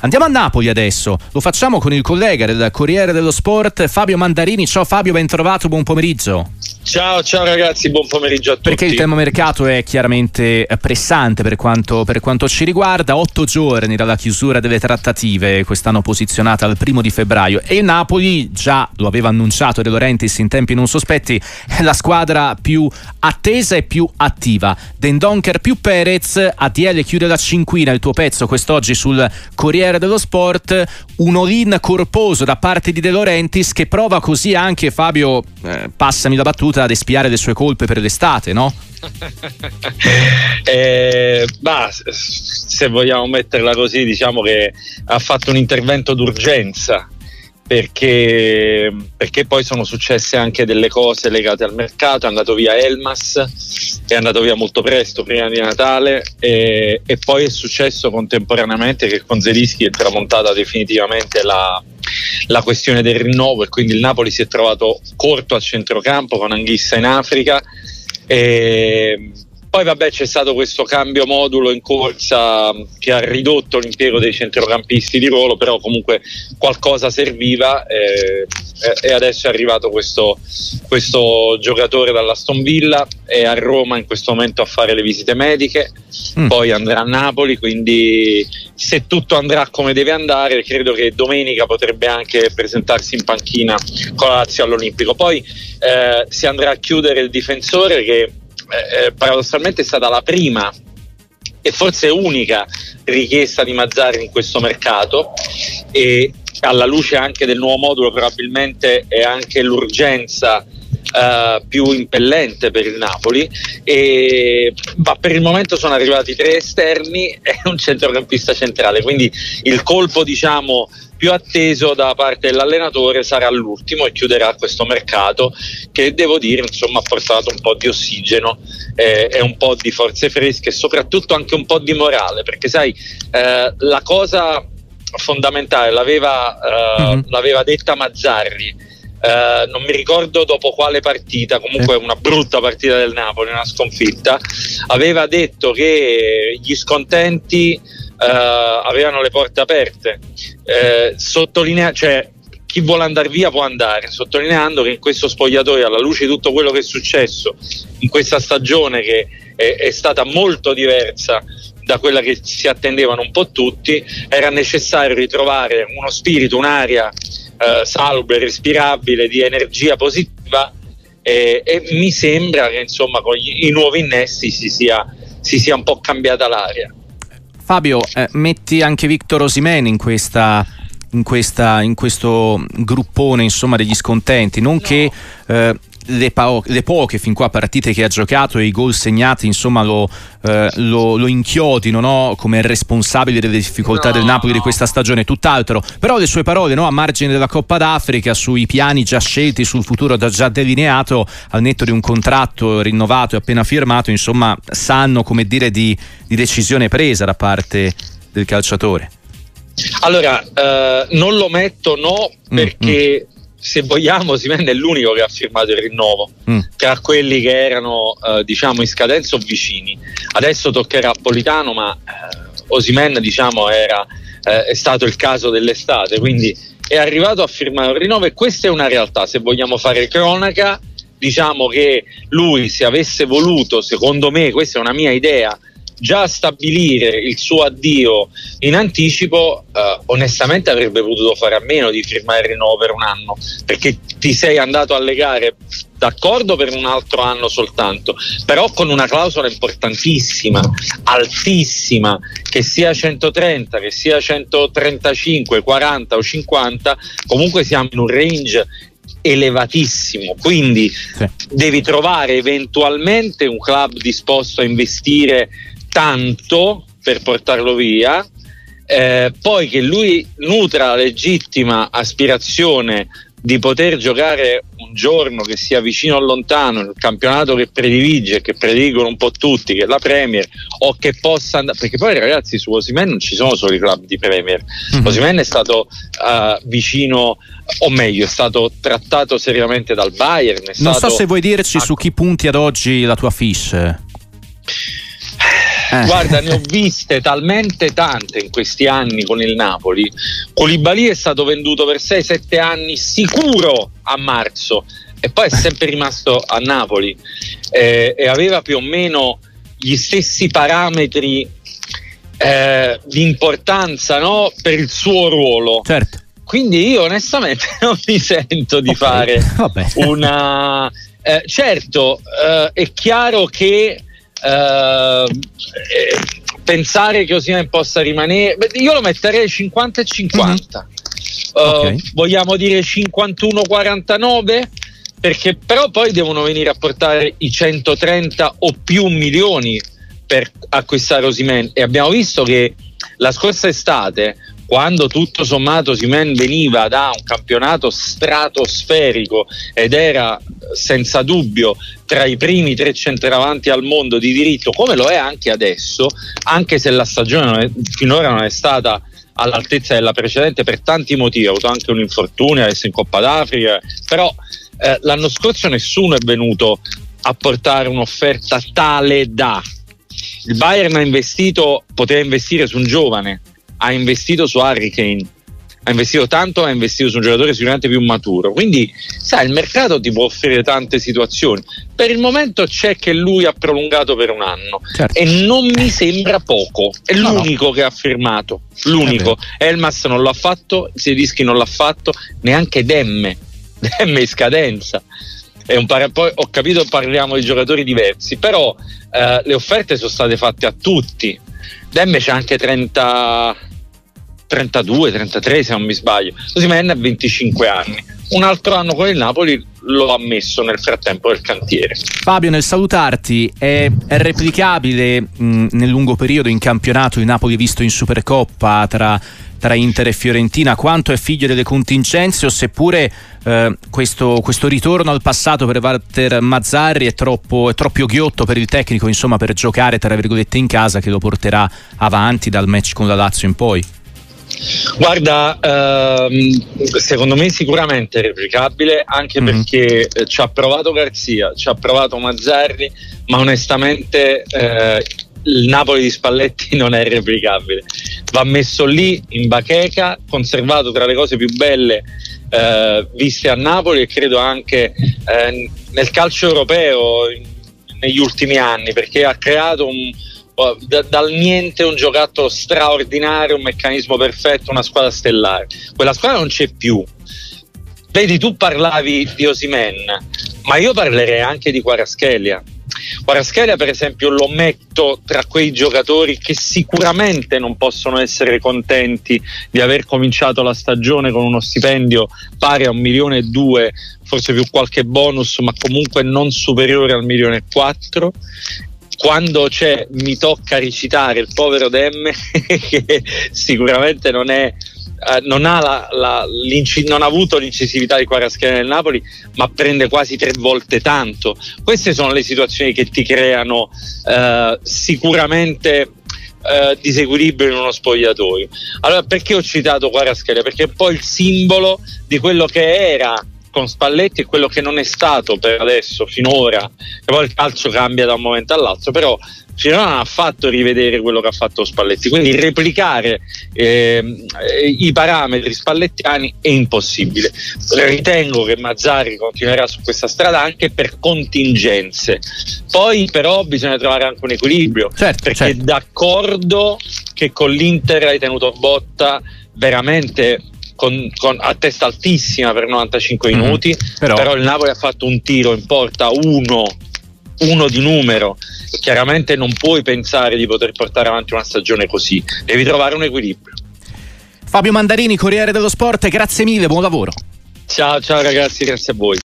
Andiamo a Napoli adesso, lo facciamo con il collega del Corriere dello Sport Fabio Mandarini. Ciao Fabio, ben trovato, buon pomeriggio. Ciao, ciao ragazzi, buon pomeriggio a tutti. Perché il tema mercato è chiaramente pressante per quanto, per quanto ci riguarda. Otto giorni dalla chiusura delle trattative, quest'anno posizionata al primo di febbraio. E Napoli, già lo aveva annunciato De Laurentiis in tempi non sospetti, è la squadra più attesa e più attiva. Dendonker più Perez, ADL chiude la cinquina, il tuo pezzo quest'oggi sul Corriere dello Sport. Un all-in corposo da parte di De Laurentiis che prova così anche Fabio, eh, passami la battuta ad espiare le sue colpe per l'estate, no? eh, bah, se vogliamo metterla così, diciamo che ha fatto un intervento d'urgenza. Perché, perché, poi sono successe anche delle cose legate al mercato, è andato via Elmas, è andato via molto presto, prima di Natale, e, e poi è successo contemporaneamente che con Zelischi è tramontata definitivamente la, la questione del rinnovo e quindi il Napoli si è trovato corto a centrocampo con Anghissa in Africa. E poi vabbè c'è stato questo cambio modulo in corsa che ha ridotto l'impiego dei centrocampisti di ruolo, però comunque qualcosa serviva eh, e adesso è arrivato questo, questo giocatore dall'Aston Villa, è a Roma in questo momento a fare le visite mediche, mm. poi andrà a Napoli, quindi se tutto andrà come deve andare credo che domenica potrebbe anche presentarsi in panchina con la Lazio all'Olimpico. Poi eh, si andrà a chiudere il difensore che eh, eh, paradossalmente è stata la prima e forse unica richiesta di Mazzari in questo mercato e alla luce anche del nuovo modulo probabilmente è anche l'urgenza Uh, più impellente per il Napoli e, ma per il momento sono arrivati tre esterni e un centrocampista centrale quindi il colpo diciamo più atteso da parte dell'allenatore sarà l'ultimo e chiuderà questo mercato che devo dire insomma ha portato un po' di ossigeno eh, e un po' di forze fresche e soprattutto anche un po' di morale perché sai eh, la cosa fondamentale l'aveva, eh, mm-hmm. l'aveva detta Mazzarri Uh, non mi ricordo dopo quale partita, comunque una brutta partita del Napoli, una sconfitta, aveva detto che gli scontenti avevano le porte aperte. Uh, sottolinea- cioè, chi vuole andare via può andare, sottolineando che in questo spogliatoio, alla luce di tutto quello che è successo in questa stagione che è, è stata molto diversa da quella che si attendevano un po' tutti, era necessario ritrovare uno spirito, un'aria eh, salubre, respirabile, di energia positiva e, e mi sembra che insomma con gli, i nuovi innesti si sia, si sia un po' cambiata l'aria. Fabio, eh, metti anche Victor Osimene in questa in, questa, in, questo gruppone insomma, degli scontenti, non no. che eh, le, po- le, poche fin qua partite che ha giocato e i gol segnati insomma lo, eh, lo, lo inchiodino no? come responsabile delle difficoltà no, del Napoli no. di questa stagione, tutt'altro. Però le sue parole no? a margine della Coppa d'Africa sui piani già scelti, sul futuro già delineato, al netto di un contratto rinnovato e appena firmato, insomma sanno come dire di, di decisione presa da parte del calciatore. Allora, eh, non lo metto no mm, perché mm, mm se vogliamo Simen è l'unico che ha firmato il rinnovo mm. tra quelli che erano eh, diciamo in scadenza o vicini adesso toccherà a Politano ma eh, Osimen diciamo era, eh, è stato il caso dell'estate quindi è arrivato a firmare un rinnovo e questa è una realtà se vogliamo fare cronaca diciamo che lui se avesse voluto secondo me questa è una mia idea già stabilire il suo addio in anticipo, eh, onestamente avrebbe potuto fare a meno di firmare il rinnovo per un anno, perché ti sei andato alle gare d'accordo per un altro anno soltanto, però con una clausola importantissima, altissima, che sia 130, che sia 135, 40 o 50, comunque siamo in un range elevatissimo, quindi sì. devi trovare eventualmente un club disposto a investire tanto per portarlo via, eh, poi che lui nutra la legittima aspirazione di poter giocare un giorno che sia vicino o lontano nel campionato che predilige, che prediligono un po' tutti, che è la Premier, o che possa andare, perché poi ragazzi su Osimen non ci sono solo i club di Premier, mm-hmm. Osimen è stato uh, vicino, o meglio, è stato trattato seriamente dal Bayern. non so se vuoi dirci a... su chi punti ad oggi la tua fish Eh. Guarda, ne ho viste talmente tante in questi anni con il Napoli. Colibali è stato venduto per 6-7 anni sicuro a marzo e poi è sempre rimasto a Napoli eh, e aveva più o meno gli stessi parametri eh, di importanza no? per il suo ruolo. Certo. Quindi io onestamente non mi sento di okay. fare Vabbè. una... Eh, certo, eh, è chiaro che eh, pensare che Osimen possa rimanere... Io lo metterei 50 e 50. Mm-hmm. Okay. vogliamo dire 51-49? Perché però poi devono venire a portare i 130 o più milioni per acquistare Osimen e abbiamo visto che la scorsa estate quando tutto sommato Simen veniva da un campionato stratosferico ed era senza dubbio tra i primi tre centravanti al mondo di diritto, come lo è anche adesso, anche se la stagione è, finora non è stata all'altezza della precedente per tanti motivi, ha avuto anche un infortunio, adesso in Coppa d'Africa, però eh, l'anno scorso nessuno è venuto a portare un'offerta tale da. Il Bayern ha investito, poteva investire su un giovane, ha investito su Harry Kane, ha investito tanto, ha investito su un giocatore sicuramente più maturo. Quindi, sai, il mercato ti può offrire tante situazioni. Per il momento c'è che lui ha prolungato per un anno certo. e non mi sembra poco. È no, l'unico no. che ha firmato. L'unico. Elmas non l'ha fatto, Sedischi non l'ha fatto, neanche Demme. Demme in scadenza. Par- poi ho capito parliamo di giocatori diversi, però eh, le offerte sono state fatte a tutti. Demme c'è anche 30, 32, 33 se non mi sbaglio. Osimhen ha 25 anni. Un altro anno con il Napoli lo ha messo nel frattempo del cantiere. Fabio, nel salutarti, è, è replicabile mh, nel lungo periodo in campionato il Napoli visto in Supercoppa tra tra Inter e Fiorentina, quanto è figlio delle contingenze o seppure eh, questo, questo, ritorno al passato per Walter Mazzarri è troppo, è troppo ghiotto per il tecnico insomma, per giocare tra virgolette in casa che lo porterà avanti dal match con la Lazio in poi? Guarda, ehm, secondo me sicuramente è replicabile anche mm-hmm. perché eh, ci ha provato Garzia, ci ha provato Mazzarri, ma onestamente eh, il Napoli di Spalletti non è replicabile. Va messo lì in bacheca, conservato tra le cose più belle eh, viste a Napoli e credo anche eh, nel calcio europeo in, negli ultimi anni, perché ha creato un, da, dal niente un giocattolo straordinario, un meccanismo perfetto, una squadra stellare. Quella squadra non c'è più. Vedi, tu parlavi di Osimen, ma io parlerei anche di Quaraschelia Guaraschelia per esempio lo metto tra quei giocatori che sicuramente non possono essere contenti di aver cominciato la stagione con uno stipendio pari a un milione e due, forse più qualche bonus, ma comunque non superiore al milione e quattro quando c'è mi tocca recitare il povero Demme che sicuramente non è eh, non, ha la, la, non, ha avuto l'incisività di Quaraschelli nel Napoli, ma prende quasi tre volte tanto. Queste sono le situazioni che ti creano eh, sicuramente eh, disequilibrio in uno spogliatoio. Allora, perché ho citato Quaraschelli? Perché è poi il simbolo di quello che era con Spalletti e quello che non è stato per adesso, finora, che poi il calcio cambia da un momento all'altro, però finora non ha fatto rivedere quello che ha fatto Spalletti, quindi replicare eh, i parametri spallettiani è impossibile. Ritengo che Mazzari continuerà su questa strada anche per contingenze. Poi però bisogna trovare anche un equilibrio, certo, perché certo. d'accordo che con l'Inter hai tenuto botta veramente con, con, a testa altissima per 95 mm-hmm. minuti, però... però il Napoli ha fatto un tiro in porta uno uno di numero. Chiaramente non puoi pensare di poter portare avanti una stagione così, devi trovare un equilibrio. Fabio Mandarini, Corriere dello Sport, grazie mille, buon lavoro. Ciao, ciao ragazzi, grazie a voi.